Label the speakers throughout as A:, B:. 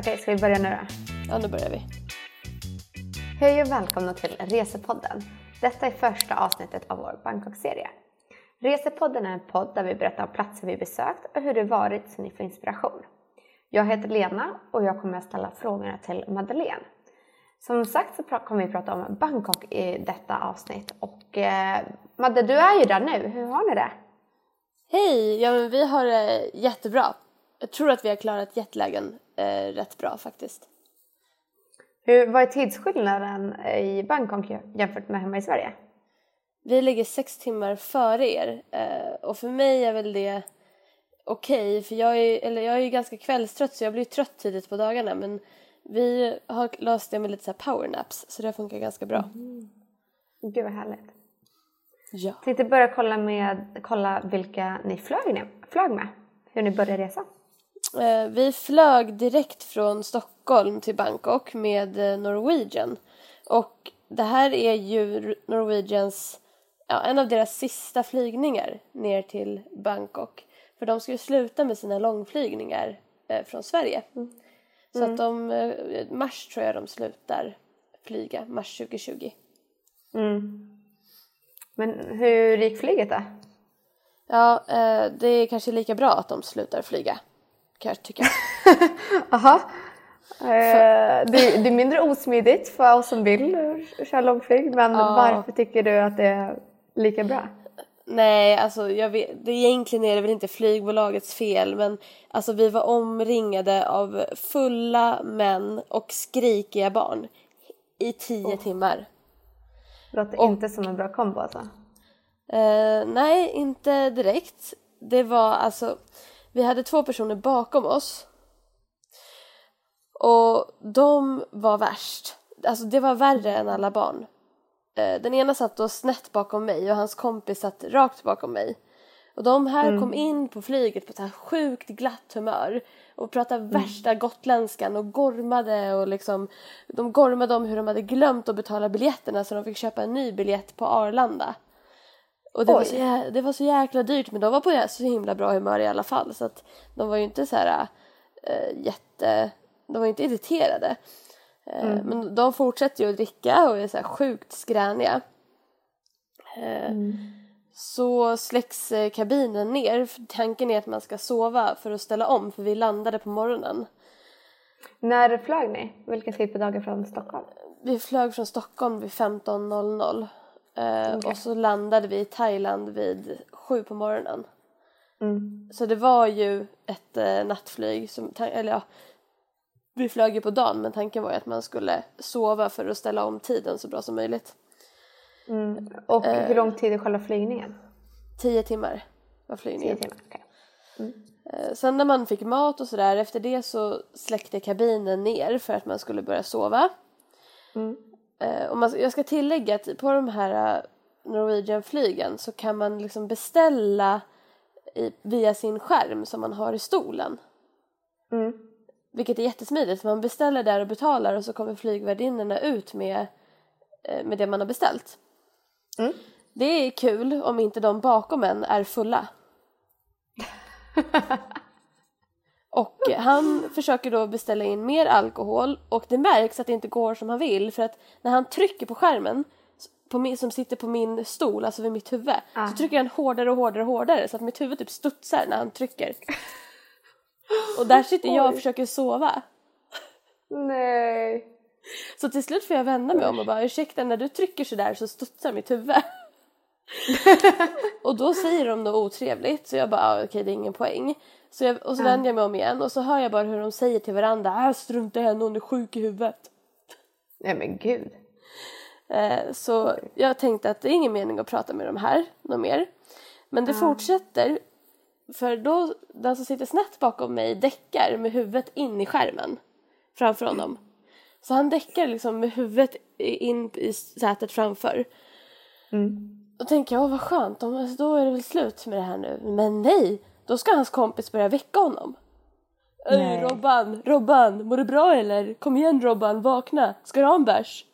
A: Okej, ska vi börja nu då?
B: Ja, nu börjar vi.
A: Hej och välkomna till Resepodden. Detta är första avsnittet av vår Bangkok-serie. Resepodden är en podd där vi berättar om platser vi besökt och hur det varit så ni får inspiration. Jag heter Lena och jag kommer att ställa frågorna till Madeleine. Som sagt så kommer vi prata om Bangkok i detta avsnitt och eh, Madde, du är ju där nu. Hur har ni det?
B: Hej! Ja, men vi har det jättebra. Jag tror att vi har klarat jetlagen eh, rätt bra faktiskt.
A: Hur, vad är tidsskillnaden i Bangkok jämfört med hemma i Sverige?
B: Vi ligger sex timmar före er eh, och för mig är väl det okej okay, för jag är, eller jag är ju ganska kvällstrött så jag blir trött tidigt på dagarna men vi har löst det med lite så powernaps så det funkar ganska bra. Mm.
A: Gud vad härligt.
B: Ja.
A: Tänkte börja kolla, med, kolla vilka ni flög, flög med, hur ni började resan.
B: Eh, vi flög direkt från Stockholm till Bangkok med eh, Norwegian. Och det här är ju Norwegians, ja, en av deras sista flygningar ner till Bangkok. För de ska ju sluta med sina långflygningar eh, från Sverige. Mm. Så att de, eh, mars tror jag de slutar flyga, mars 2020.
A: Mm. Men hur gick flyget då?
B: Ja, eh, det är kanske lika bra att de slutar flyga kan jag tycka.
A: Jaha. Eh, det, det, är mindre osmidigt för oss som vill köra långflyg men ja. varför tycker du att det är lika bra?
B: Nej, alltså jag vet, det egentligen är det väl inte flygbolagets fel men alltså vi var omringade av fulla män och skrikiga barn i tio oh. timmar.
A: Låter och, inte som en bra kombo alltså?
B: Eh, nej, inte direkt. Det var alltså vi hade två personer bakom oss. Och de var värst. Alltså det var värre än alla barn. Eh, den ena satt då snett bakom mig och hans kompis satt rakt bakom mig. Och de här mm. kom in på flyget på ett här sjukt glatt humör och pratade mm. värsta gotländskan och gormade och liksom de gormade om hur de hade glömt att betala biljetterna så de fick köpa en ny biljett på Arlanda. Och det var, så, det var så jäkla dyrt men de var på så himla bra humör i alla fall så att de var ju inte så här äh, jätte, de var inte irriterade. Äh, mm. Men de fortsätter ju att dricka och är så här sjukt skräniga. Äh, mm. Så släcks kabinen ner. Tanken är att man ska sova för att ställa om för vi landade på morgonen.
A: När flög ni? Vilken tid på dagen från Stockholm?
B: Vi flög från Stockholm vid 15.00 Eh, okay. Och så landade vi i Thailand vid sju på morgonen. Mm. Så det var ju ett eh, nattflyg, som, eller ja, vi flög ju på dagen men tanken var ju att man skulle sova för att ställa om tiden så bra som möjligt.
A: Mm. Och eh, hur lång tid är själva flygningen?
B: Tio timmar var flygningen.
A: Tio timmar, okay. Mm.
B: Eh, sen när man fick mat och sådär, efter det så släckte kabinen ner för att man skulle börja sova. Mm. Eh, man, jag ska tillägga att på de här uh, Norwegian-flygen så kan man liksom beställa i, via sin skärm som man har i stolen. Mm. Vilket är jättesmidigt. Man beställer där och betalar och så kommer flygvärdinnorna ut med, eh, med det man har beställt. Mm. Det är kul om inte de bakom en är fulla. Och han försöker då beställa in mer alkohol och det märks att det inte går som han vill för att när han trycker på skärmen på min, som sitter på min stol, alltså vid mitt huvud, ah. så trycker han hårdare och hårdare och hårdare så att mitt huvud typ studsar när han trycker. Och där sitter jag och försöker sova.
A: Nej.
B: Så till slut får jag vända mig om och bara ursäkta när du trycker sådär så studsar mitt huvud. och då säger de något otrevligt så jag bara ah, okej okay, det är ingen poäng. Så jag, och så vänder jag mig om igen och så hör jag bara hur de säger till varandra, äh, strunta i henne, hon är sjuk i huvudet.
A: Nej men gud.
B: Eh, så jag tänkte att det är ingen mening att prata med de här något mer. Men det mm. fortsätter, för då, den som sitter snett bakom mig däckar med huvudet in i skärmen framför honom. Så han däckar liksom med huvudet in i sätet framför. Mm. Då tänker jag, åh vad skönt, då är det väl slut med det här nu. Men nej, då ska hans kompis börja väcka honom. Öj Robban, Robban, mår du bra eller? Kom igen Robban, vakna, ska du ha en bärs?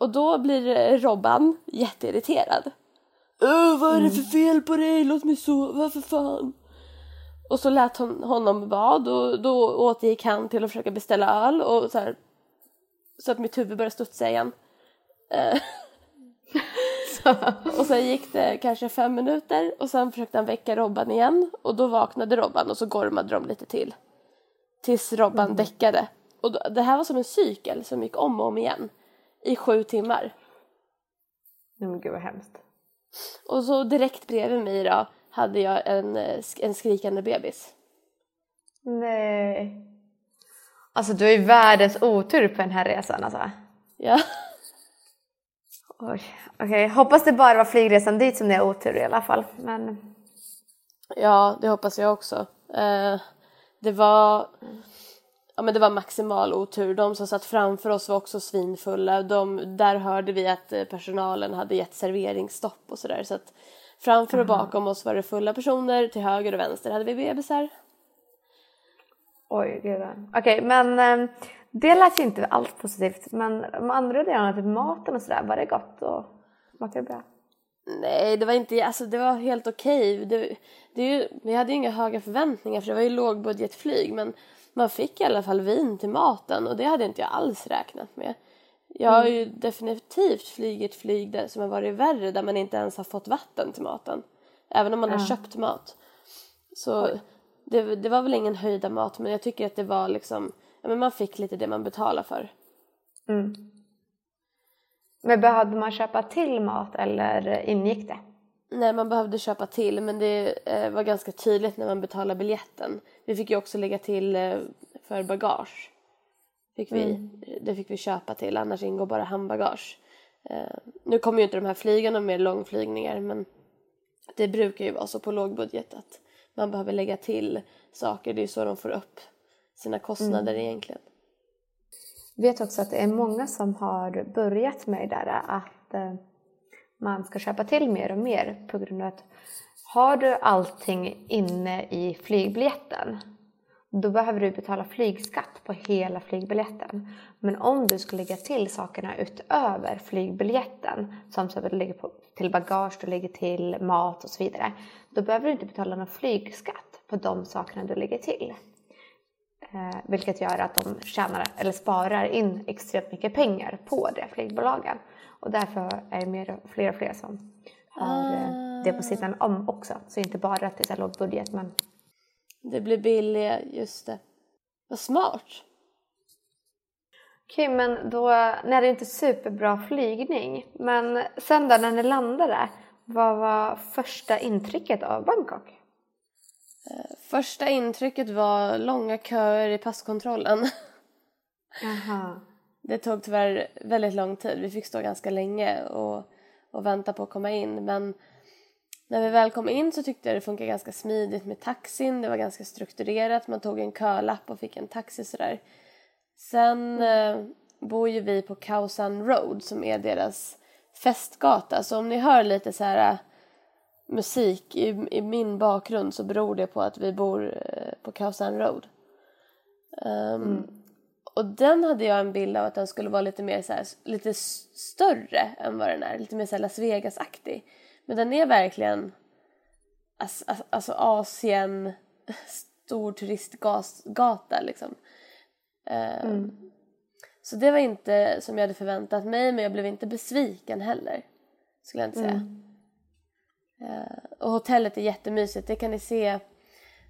B: Och då blir Robban jätteirriterad. Öh, vad är det för mm. fel på dig? Låt mig sova för fan. Och så lät hon honom vara och då återgick han till att försöka beställa öl och så här, så att mitt huvud började studsa igen. Eh, och sen gick det kanske fem minuter och sen försökte han väcka Robban igen och då vaknade Robban och så gormade de lite till. Tills Robban mm. däckade. Och då, det här var som en cykel som gick om och om igen i sju timmar.
A: Nej men gud vad hemskt.
B: Och så direkt bredvid mig då hade jag en, en skrikande bebis.
A: Nej. Alltså du ju världens otur på den här resan alltså.
B: Ja.
A: Oj, okej. Okay. Hoppas det bara var flygresan dit som ni har otur i alla fall. Men...
B: Ja, det hoppas jag också. Uh, det var... Ja men det var maximal otur. De som satt framför oss var också svinfulla. De, där hörde vi att eh, personalen hade gett serveringsstopp och sådär. Så att framför och bakom oss var det fulla personer. Till höger och vänster hade vi bebisar.
A: Oj, gud. Okej, okay, men eh, det lät ju inte alls positivt. Men de andra delarna, typ maten och sådär, var det gott och smakade det bra?
B: Nej, det var inte, alltså det var helt okej. Det, det vi hade ju inga höga förväntningar för det var ju lågbudgetflyg men man fick i alla fall vin till maten och det hade inte jag alls räknat med. Jag har ju mm. definitivt flugit flyg där som har varit värre där man inte ens har fått vatten till maten. Även om man ja. har köpt mat. Så det, det, var väl ingen höjda mat men jag tycker att det var liksom, men man fick lite det man betalar för.
A: Mm. Men behövde man köpa till mat eller ingick det?
B: Nej, man behövde köpa till men det eh, var ganska tydligt när man betalade biljetten. Vi fick ju också lägga till eh, för bagage. Fick vi, mm. Det fick vi köpa till, annars ingår bara handbagage. Eh, nu kommer ju inte de här flygarna med långflygningar men det brukar ju vara så på lågbudget att man behöver lägga till saker. Det är ju så de får upp sina kostnader mm. egentligen.
A: Jag vet också att det är många som har börjat med det där att man ska köpa till mer och mer på grund av att har du allting inne i flygbiljetten då behöver du betala flygskatt på hela flygbiljetten. Men om du ska lägga till sakerna utöver flygbiljetten, som så att du lägger på, till bagage, du lägger till mat och så vidare, då behöver du inte betala någon flygskatt på de sakerna du lägger till. Eh, vilket gör att de tjänar, eller sparar in extremt mycket pengar på det, flygbolagen. Och därför är det mer, fler och fler som har ah. det på sidan om också. Så inte bara att det är låg budget men...
B: Det blir billigare, just det. Vad smart!
A: Okej, men då, när det inte superbra flygning, men sen då när ni landade, vad var första intrycket av Bangkok?
B: Första intrycket var långa köer i passkontrollen.
A: Aha.
B: Det tog tyvärr väldigt lång tid. Vi fick stå ganska länge och, och vänta på att komma in. Men när vi väl kom in så tyckte jag det funkade ganska smidigt med taxin. Det var ganska strukturerat. Man tog en kölapp och fick en taxi sådär. Sen eh, bor ju vi på Kausan Road som är deras festgata. Så om ni hör lite så här eh, musik i, i min bakgrund så beror det på att vi bor eh, på Kausan Road. Um, mm. Och den hade jag en bild av att den skulle vara lite mer så här, lite större än vad den är. Lite mer så Las Vegas-aktig. Men den är verkligen alltså, alltså Asien, stor turistgata liksom. Um, mm. Så det var inte som jag hade förväntat mig men jag blev inte besviken heller. Skulle jag inte säga. Mm. Uh, och hotellet är jättemysigt. Det kan ni se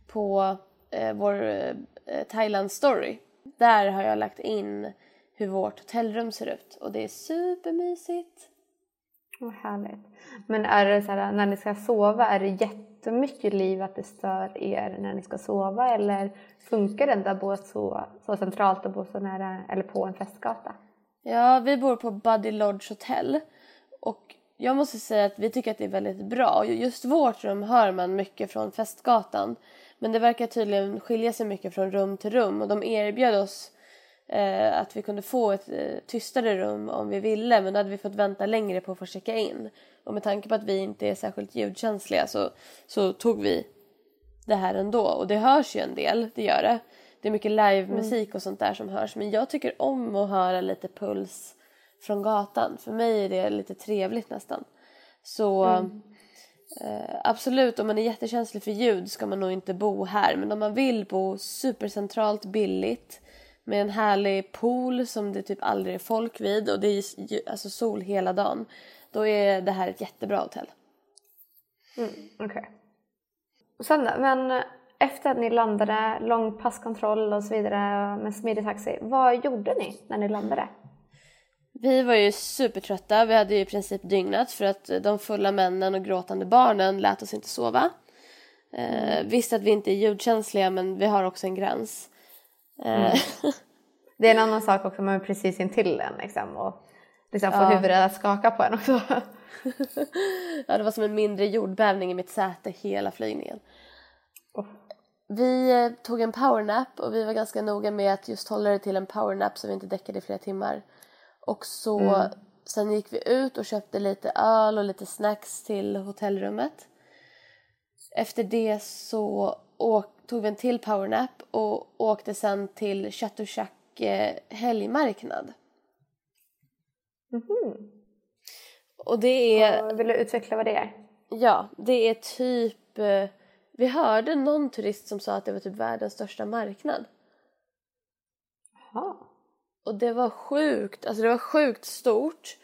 B: på uh, vår uh, Thailand story där har jag lagt in hur vårt hotellrum ser ut och det är supermysigt.
A: Vad härligt. Men är det så här, när ni ska sova, är det jättemycket liv att det stör er när ni ska sova eller funkar det ändå att bo så, så centralt och bo så nära eller på en festgata?
B: Ja, vi bor på Buddy Lodge Hotel och jag måste säga att vi tycker att det är väldigt bra. Just vårt rum hör man mycket från festgatan. Men det verkar tydligen skilja sig mycket från rum till rum. Och de erbjöd oss eh, att vi kunde få ett eh, tystare rum om vi ville. Men då hade vi fått vänta längre på att få checka in. Och med tanke på att vi inte är särskilt ljudkänsliga så, så tog vi det här ändå. Och det hörs ju en del, det gör det. Det är mycket livemusik och sånt där som hörs. Men jag tycker om att höra lite puls från gatan. För mig är det lite trevligt nästan. Så mm. Eh, absolut, om man är jättekänslig för ljud ska man nog inte bo här. Men om man vill bo supercentralt, billigt med en härlig pool som det typ aldrig är folk vid och det är alltså sol hela dagen. Då är det här ett jättebra hotell.
A: Mm, Okej. Okay. Sen men efter att ni landade, lång passkontroll och så vidare med smidig taxi. Vad gjorde ni när ni landade?
B: Vi var ju supertrötta. Vi hade ju i princip dygnat för att de fulla männen och gråtande barnen lät oss inte sova. Eh, mm. visst att vi inte är ljudkänsliga men vi har också en gräns. Eh. Mm.
A: Det är en annan sak också, man är precis intill den liksom och liksom får ja. huvudet att skaka på en också.
B: ja, det var som en mindre jordbävning i mitt säte hela flygningen. Oh. Vi eh, tog en powernap och vi var ganska noga med att just hålla det till en powernap så vi inte däckade i flera timmar. Och så mm. sen gick vi ut och köpte lite öl och lite snacks till hotellrummet. Efter det så åk, tog vi en till powernap och åkte sen till Chatuchak eh, helgmarknad.
A: Mm.
B: Och det är...
A: vill du utveckla vad det är?
B: Ja, det är typ... Eh, vi hörde någon turist som sa att det var typ världens största marknad.
A: Jaha.
B: Och det var sjukt, alltså det var sjukt stort.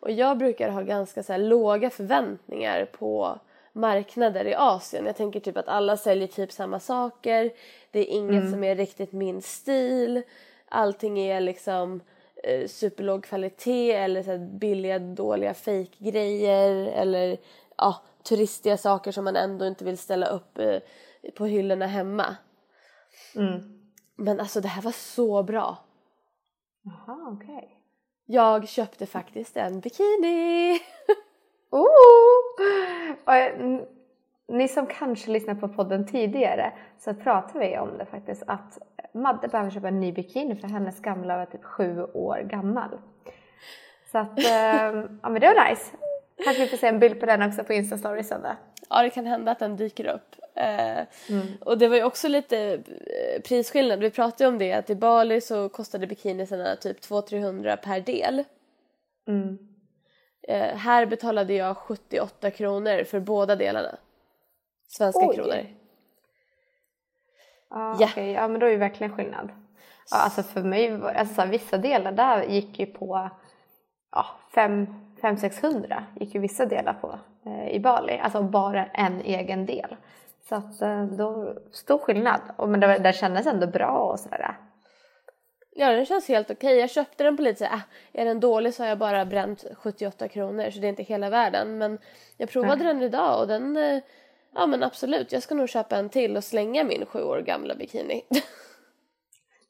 B: Och jag brukar ha ganska så låga förväntningar på marknader i Asien. Jag tänker typ att alla säljer typ samma saker. Det är inget mm. som är riktigt min stil. Allting är liksom eh, superlåg kvalitet eller så billiga dåliga fejkgrejer eller ja, turistiga saker som man ändå inte vill ställa upp eh, på hyllorna hemma.
A: Mm.
B: Men alltså det här var så bra.
A: Okej. Okay.
B: Jag köpte faktiskt en bikini.
A: oh! ni som kanske lyssnat på podden tidigare så pratade vi om det faktiskt att Madde behöver köpa en ny bikini för hennes gamla var typ sju år gammal. Så att, eh, ja men det var nice. Kanske vi får se en bild på den också på Insta-story sen då.
B: Ja det kan hända att den dyker upp. Eh, mm. Och det var ju också lite eh, prisskillnad. Vi pratade om det att i Bali så kostade bikinisarna typ 200-300 per del.
A: Mm.
B: Eh, här betalade jag 78 kronor för båda delarna. Svenska Oj. kronor.
A: Ah, ja. Okay. ja men då är det verkligen skillnad. Ja, alltså för mig, alltså vissa delar där gick ju på ja, 500-600 gick ju vissa delar på eh, i Bali, alltså bara en egen del. Så att eh, då, stor skillnad. Och, men det, det kändes ändå bra och sådär.
B: Ja den känns helt okej. Jag köpte den på lite såhär, äh, är den dålig så har jag bara bränt 78 kronor så det är inte hela världen. Men jag provade Nej. den idag och den, eh, ja men absolut jag ska nog köpa en till och slänga min sju år gamla bikini.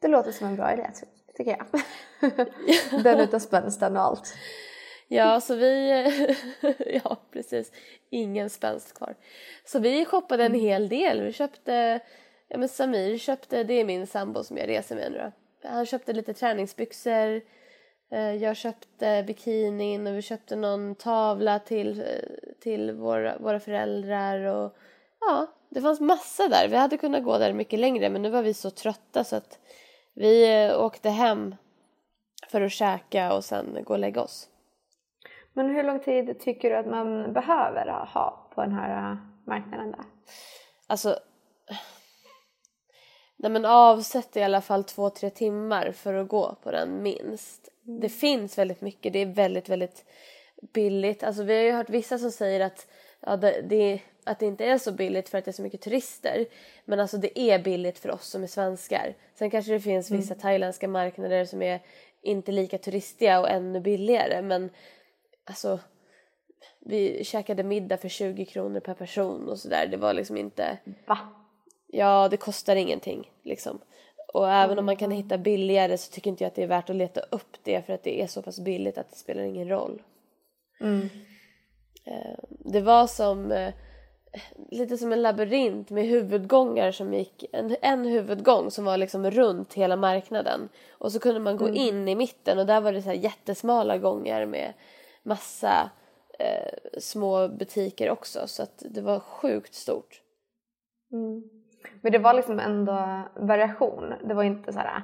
A: Det låter som en bra idé tycker jag. den utan spänsten och allt.
B: Ja, så vi, ja precis, ingen spänst kvar. Så vi shoppade en hel del. Vi köpte, ja men Samir köpte, det är min sambo som jag reser med nu då. Han köpte lite träningsbyxor, eh, jag köpte bikinin och vi köpte någon tavla till, till våra, våra föräldrar och ja, det fanns massa där. Vi hade kunnat gå där mycket längre men nu var vi så trötta så att vi eh, åkte hem för att käka och sen gå och lägga oss.
A: Men hur lång tid tycker du att man behöver ha på den här äh, marknaden där?
B: Alltså, nej men avsätt i alla fall två, tre timmar för att gå på den minst. Mm. Det finns väldigt mycket, det är väldigt, väldigt billigt. Alltså vi har ju hört vissa som säger att, ja, det, det, att det inte är så billigt för att det är så mycket turister. Men alltså det är billigt för oss som är svenskar. Sen kanske det finns vissa mm. thailändska marknader som är inte lika turistiga och ännu billigare men alltså vi käkade middag för 20 kronor per person och sådär. Det var liksom inte...
A: Va?
B: Ja, det kostar ingenting liksom. Och även om man kan hitta billigare så tycker inte jag att det är värt att leta upp det för att det är så pass billigt att det spelar ingen roll.
A: Mm.
B: Eh, det var som eh, lite som en labyrint med huvudgångar som gick, en, en huvudgång som var liksom runt hela marknaden och så kunde man gå mm. in i mitten och där var det så jättesmala gångar med massa eh, små butiker också så att det var sjukt stort.
A: Mm. Men det var liksom ändå variation. Det var inte så här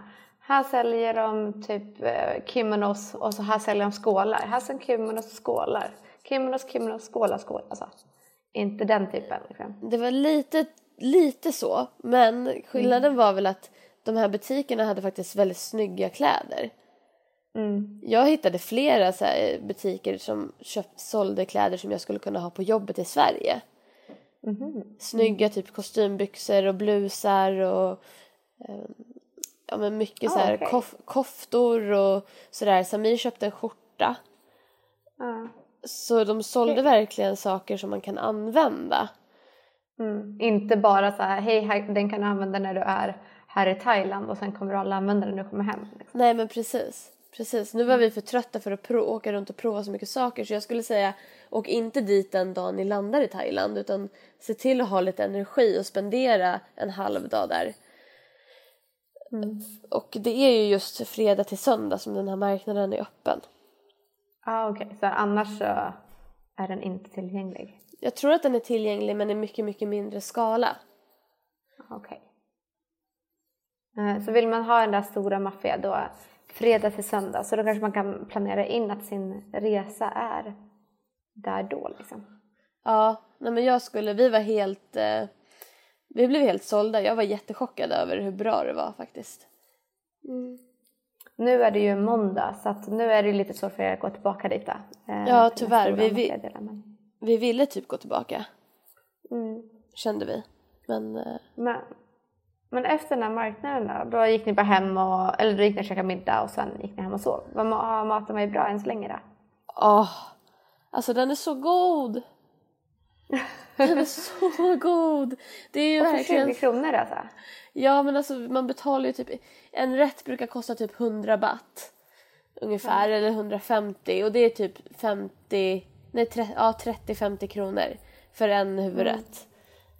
A: här säljer de typ eh, kimonos och så här säljer de skålar. Här säljer kimonos skålar. Kimonos, kimonos, skålar, skålar. Alltså, Inte den typen liksom.
B: Det var lite, lite så, men skillnaden var väl att de här butikerna hade faktiskt väldigt snygga kläder.
A: Mm.
B: Jag hittade flera så butiker som köpt, sålde kläder som jag skulle kunna ha på jobbet i Sverige.
A: Mhm.
B: Snygga typ kostymbyxor och blusar och eh, ja men mycket så
A: Ah, okej.
B: kof, koftor och sådär. Samir köpte en skjorta.
A: Ja.
B: Så de sålde
A: Okej.
B: verkligen saker som man kan använda.
A: Mm. Inte bara så här, hej den kan du använda när du är här i Thailand och sen kommer du aldrig använda den när du kommer hem. Liksom.
B: Nej men precis. Precis. Nu var vi för trötta för att åka runt och prova så mycket saker så jag skulle säga åk inte dit den dagen ni landar i Thailand utan se till att ha lite energi och spendera en halv dag där. Och det är ju just fredag till söndag som den här marknaden är öppen.
A: Ah, Okej, så annars så är den inte tillgänglig?
B: Jag tror att den är tillgänglig men i mycket, mycket mindre skala.
A: Okej. Eh, Så vill man ha den där stora maffia då fredag till söndag så då kanske man kan planera in att sin resa är där då liksom.
B: Ja, nej men jag skulle, vi var helt, eh, vi blev helt sålda. Jag var jättechockad över hur bra det var faktiskt.
A: Nu är det ju måndag så att nu är det lite svårt för er att gå tillbaka dit eh,
B: Ja, tyvärr. Vi- vi-
A: men-
B: Vi ville typ gå tillbaka,
A: Mm.
B: kände vi. Men eh,
A: Men, men efter den här marknaden då, då gick ni bara hem och, eller då gick ni och käkade middag och sen gick ni hem och sov. Har maten varit bra än så länge då?
B: åh, alltså den är så god. Den är så god. Det är ju
A: Och
B: verkligen
A: 20 kronor alltså?
B: Ja men alltså man betalar ju typ, en rätt brukar kosta typ 100 baht ungefär eller 150 och det är typ 50, nej tre, ja 30-50 kronor för en huvudrätt.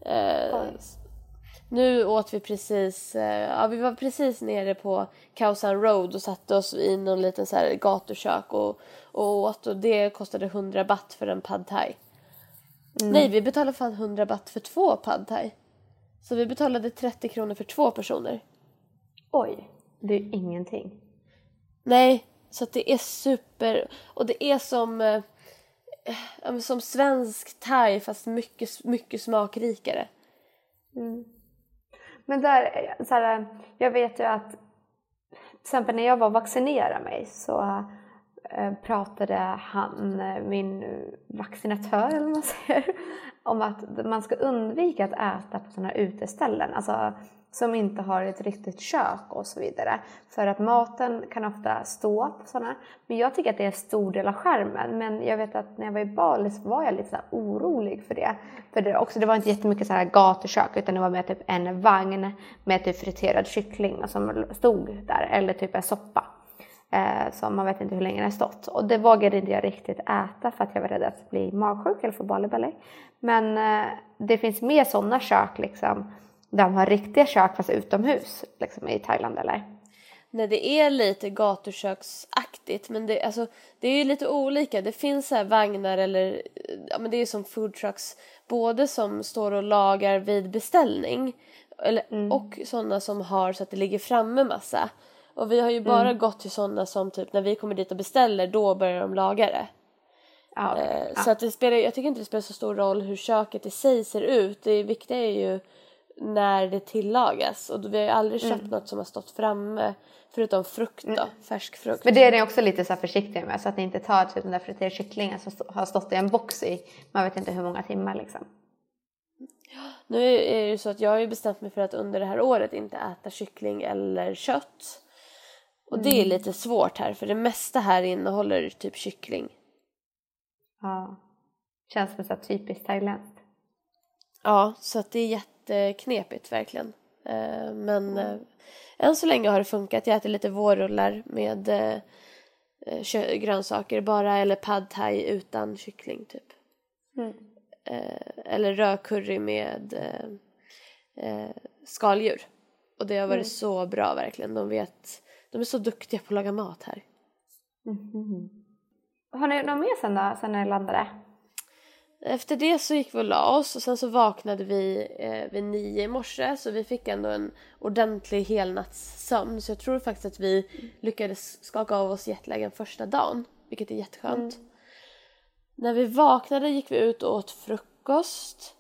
B: Eh,
A: Oj.
B: s- nu åt vi precis, eh, ja vi var precis nere på Khao Road och satte oss i någon liten så här gatukök och, och åt och det kostade 100 baht för en pad thai. Nej vi betalade fan 100 baht för två pad thai. Så vi betalade 30 kronor för två personer.
A: Oj, det är ingenting.
B: Nej, så det är super... Och det är som, eh, som svensk thai fast mycket, mycket smakrikare.
A: Men där, så här, jag vet ju att till exempel när jag var och vaccinerade mig så eh, pratade han, eh, min vaccinatör eller vad man säger, om att man ska undvika att äta på sådana här uteställen. Alltså som inte har ett riktigt kök och så vidare. För att maten kan ofta stå på sådana. Men jag tycker att det är en stor del av skärmen. Men jag vet att när jag var i Bali så var jag lite så här orolig för det. För det, också, det var inte jättemycket så här gatukök utan det var mer typ en vagn med typ friterad kyckling som stod där. Eller typ en soppa. Eh, som man vet inte hur länge den har stått. Och det vågade inte jag riktigt äta för att jag var rädd att bli magsjuk eller få Bali Men eh, det finns mer sådana kök liksom. De har riktiga kök fast utomhus liksom, i Thailand eller?
B: Nej, det är lite gatuköksaktigt men det, alltså, det är ju lite olika. Det finns så här vagnar eller ja, men det är som food trucks både som står och lagar vid beställning eller, och sådana som har så att det ligger framme massa. Och vi har ju bara gått till sådana som typ när vi kommer dit och beställer då börjar de laga det.
A: Ja.
B: Eh,
A: ja.
B: Så att det spelar, jag tycker inte det spelar så stor roll hur köket i sig ser ut. Det viktiga är ju när det tillagas. Och vi har ju aldrig köpt
A: Mm.
B: något som har stått framme förutom frukt då, färsk frukt.
A: Men det är ni också lite så försiktiga med så att ni inte tar typ den där friterade kycklingen som har stått i en box i man vet inte hur många timmar liksom.
B: Nu är det ju så att jag har ju bestämt mig för att under det här året inte äta kyckling eller kött. Och det är
A: Mm.
B: lite svårt här för det mesta här innehåller typ kyckling.
A: Ja. Känns som så typiskt thailändskt.
B: Ja, så att det är jätteknepigt verkligen. Eh, Men eh, än så länge har det funkat. Jag äter lite vårrullar med eh, grönsaker bara eller pad thai utan kyckling typ. Eh, Eller rödcurry med skaldjur. Och det har varit så bra verkligen. De vet, de är så duktiga på att laga mat här.
A: Har ni något mer sen då, sen ni landade?
B: Efter det så gick vi och la oss och sen så vaknade vi eh, vid nio i morse så vi fick ändå en ordentlig helnattssömn så jag tror faktiskt att vi lyckades skaka av oss jetlagen första dagen vilket är jätteskönt. När vi vaknade gick vi ut och åt frukost.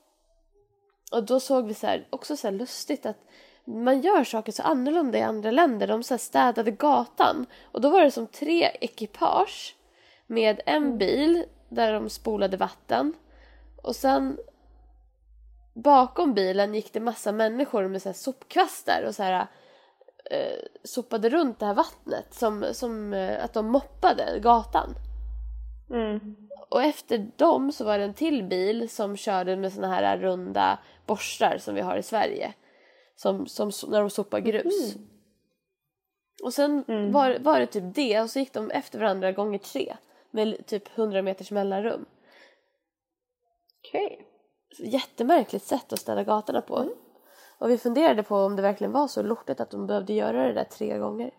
B: Och då såg vi så här, också så lustigt att man gör saker så annorlunda i andra länder. De så här städade gatan och då var det som tre ekipage med en bil där de spolade vatten och sen bakom bilen gick det massa människor med så här sopkvastar och så här eh, sopade runt det här vattnet som, som eh, att de moppade gatan.
A: Mm.
B: Och efter dem så var det en till bil som körde med såna här runda borstar som vi har i Sverige. Som, som so- när de sopar grus. Och sen var, var det typ det och så gick de efter varandra gånger tre. Med typ 100 meters mellanrum. Så Jättemärkligt sätt att städa gatorna på. Och vi funderade på om det verkligen var så lortigt att de behövde göra det där tre gånger.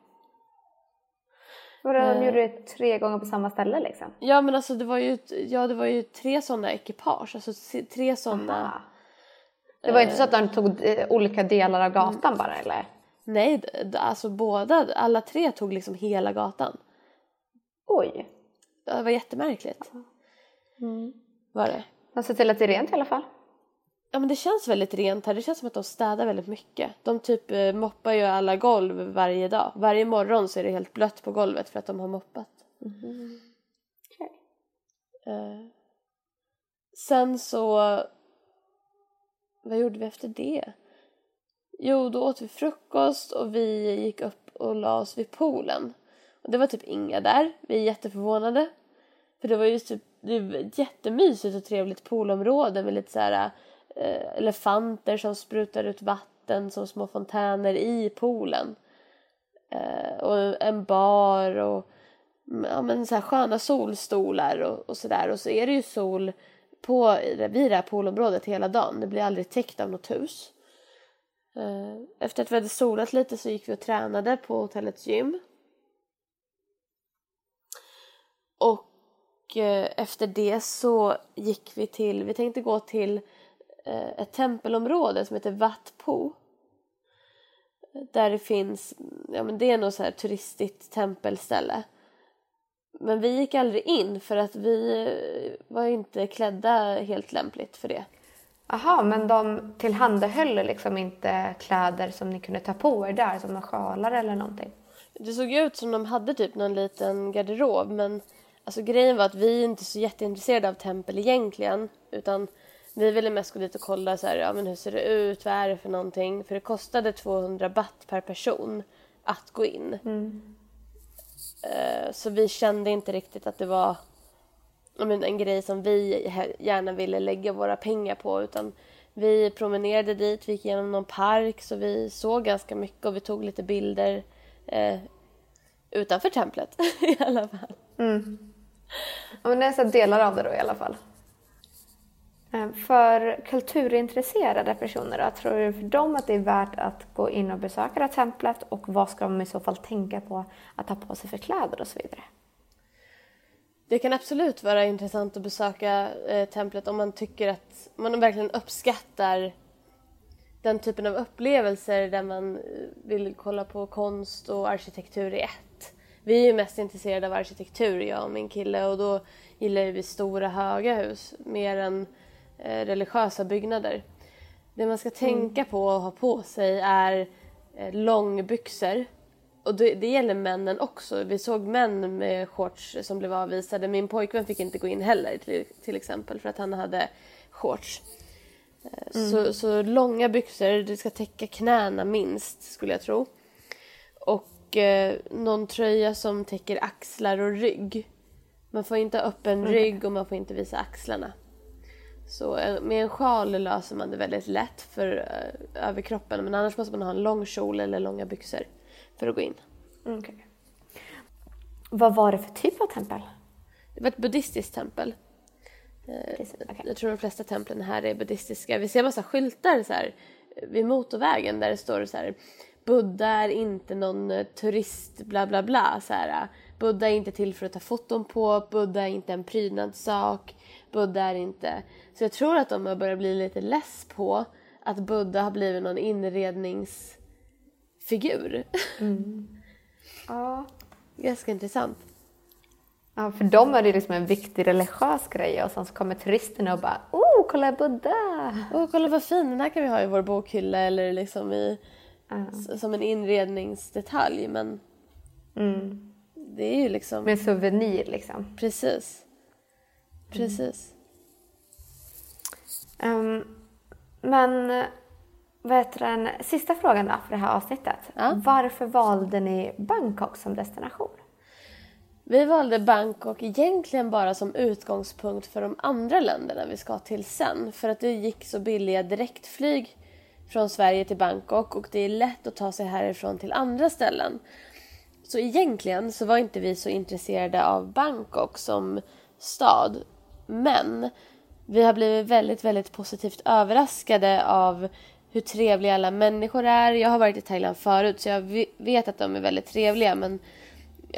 A: Vadå, de
B: Eh.
A: gjorde det tre gånger på samma ställe liksom?
B: Ja men alltså det var ju, ja, det var ju tre sådana ekipage, alltså tre sådana.
A: Det var inte så att de tog eh, olika delar av gatan bara eller?
B: Nej, alltså båda, alla tre tog liksom hela gatan.
A: Oj.
B: Det var jättemärkligt. Var det.
A: De ser till att det är rent i alla fall.
B: Ja men det känns väldigt rent här, det känns som att de städar väldigt mycket. De typ eh, moppar ju alla golv varje dag. Varje morgon så är det helt blött på golvet för att de har moppat.
A: Okej.
B: Eh, sen så... Vad gjorde vi efter det? Jo, då åt vi frukost och vi gick upp och la oss vid poolen. Och det var typ inga där. Vi är jätteförvånade. För det var ju typ det är ett jättemysigt och trevligt poolområde med lite så här eh, elefanter som sprutar ut vatten som små fontäner i poolen. Eh, och en bar och ja, men så här sköna solstolar och, och sådär. Och så är det ju sol på, vid det här poolområdet hela dagen. Det blir aldrig täckt av något hus. Eh, Efter att vi hade solat lite så gick vi och tränade på hotellets gym. Och efter det så gick vi till, vi tänkte gå till eh, ett tempelområde som heter Wat Po. Där det finns, ja men det är nog så här turistigt tempelställe. Men vi gick aldrig in för att vi eh, var inte klädda helt lämpligt för det.
A: Jaha, men de tillhandahöll liksom inte kläder som ni kunde ta på er där, som några sjalar eller någonting?
B: Det såg ut som de hade typ någon liten garderob men alltså grejen var att vi är inte så jätteintresserade av tempel egentligen utan vi ville mest gå dit och kolla så här, ja men hur ser det ut, vad är det för någonting? För det kostade 200 baht per person att gå in. Eh, Så vi kände inte riktigt att det var men en grej som vi gärna ville lägga våra pengar på utan vi promenerade dit, vi gick igenom någon park så vi såg ganska mycket och vi tog lite bilder eh, utanför templet i alla fall.
A: Ja, men det är så delar av det då i alla fall. Eh, för kulturintresserade personer, då, tror du för dem att det är värt att gå in och besöka det här templet och vad ska de i så fall tänka på att ta på sig för kläder och så vidare?
B: Det kan absolut vara intressant att besöka eh, templet om man tycker att man verkligen uppskattar den typen av upplevelser där man eh, vill kolla på konst och arkitektur i ett. Vi är ju mest intresserade av arkitektur, jag och min kille, och då gillar vi stora höga hus mer än eh, religiösa byggnader. Det man ska tänka på att ha på sig är eh, långbyxor. Och det, det gäller männen också. Vi såg män med shorts som blev avvisade. Min pojkvän fick inte gå in heller till, till exempel för att han hade shorts. Eh, Så, så långa byxor, det ska täcka knäna minst skulle jag tro. Och eh, någon tröja som täcker axlar och rygg. Man får inte ha öppen rygg och man får inte visa axlarna. Så eh, med en sjal löser man det väldigt lätt för eh, överkroppen men annars måste man ha en lång kjol eller långa byxor för att gå in.
A: Okej. Vad var det för typ av tempel?
B: Det var ett buddhistiskt tempel.
A: Okej.
B: Jag tror de flesta templen här är buddhistiska. Vi ser massa skyltar så här eh, vid motorvägen där det står så här Buddha är inte någon eh, turist bla bla bla så här. Buddha är inte till för att ta foton på, Buddha är inte en prydnadssak, Buddha är inte... Så jag tror att de har börjat bli lite less på att Buddha har blivit någon inredningsfigur.
A: Ja.
B: Ganska intressant.
A: Ja, för dem är det liksom en viktig religiös grej och sen så kommer turisterna och bara oh, kolla Buddha!
B: Åh, kolla vad fin, den här kan vi ha i vår bokhylla eller liksom i, s- som en inredningsdetalj. Men det är ju liksom,
A: Med souvenir liksom.
B: precis. Precis.
A: Ehm, men eh, vad heter den sista frågan då för det här avsnittet.
B: Ja.
A: Varför valde ni Bangkok som destination?
B: Vi valde Bangkok egentligen bara som utgångspunkt för de andra länderna vi ska till sen. För att det gick så billiga direktflyg från Sverige till Bangkok och det är lätt att ta sig härifrån till andra ställen. Så egentligen så var inte vi så intresserade av Bangkok som stad. Men vi har blivit väldigt, väldigt positivt överraskade av hur trevliga alla människor är. Jag har varit i Thailand förut så jag ve- vet att de är väldigt trevliga men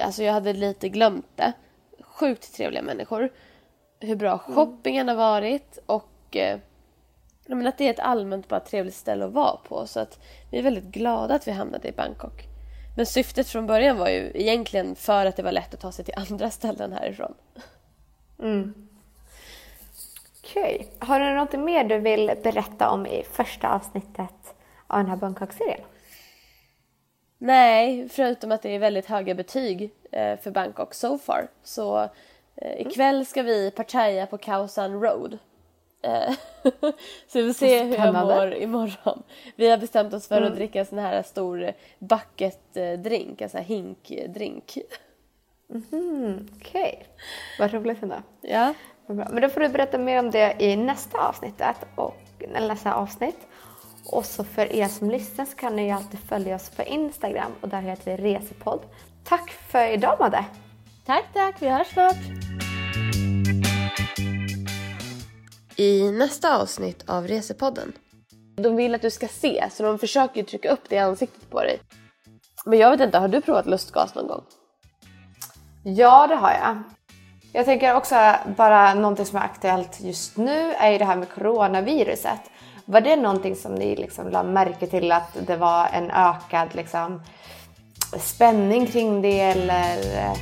B: alltså jag hade lite glömt det. Sjukt trevliga människor. Hur bra shoppingen har varit och menar att det är ett allmänt bara trevligt ställe att vara på. Så att vi är väldigt glada att vi hamnade i Bangkok. Men syftet från början var ju egentligen för att det var lätt att ta sig till andra ställen härifrån.
A: Okej. Har du något mer du vill berätta om i första avsnittet av den här Bangkok-serien?
B: Nej, förutom att det är väldigt höga betyg eh, för Bangkok so far. Så eh, ikväll ska vi partaja på Khao San Road. Eh, så vi får se hur jag mår imorgon. Vi har bestämt oss för att dricka en sån här stor bucket-drink, här hink-drink.
A: Okej. Vad roligt ändå.
B: Ja.
A: Men då får du berätta mer om det i nästa avsnittet och, eller nästa avsnitt. Och så för er som lyssnar så kan ni ju alltid följa oss på Instagram och där heter vi Resepodd. Tack för idag Madde!
B: tack tack, vi hörs snart. I nästa avsnitt av Resepodden. De vill att du ska se, så de försöker trycka upp det i ansiktet på dig. Men jag vet inte, har du provat lustgas någon gång?
A: Ja, det har jag. Jag tänker också bara någonting som är aktuellt just nu är ju det här med coronaviruset. Var det någonting som ni liksom la märke till att det var en ökad liksom, spänning kring det eller?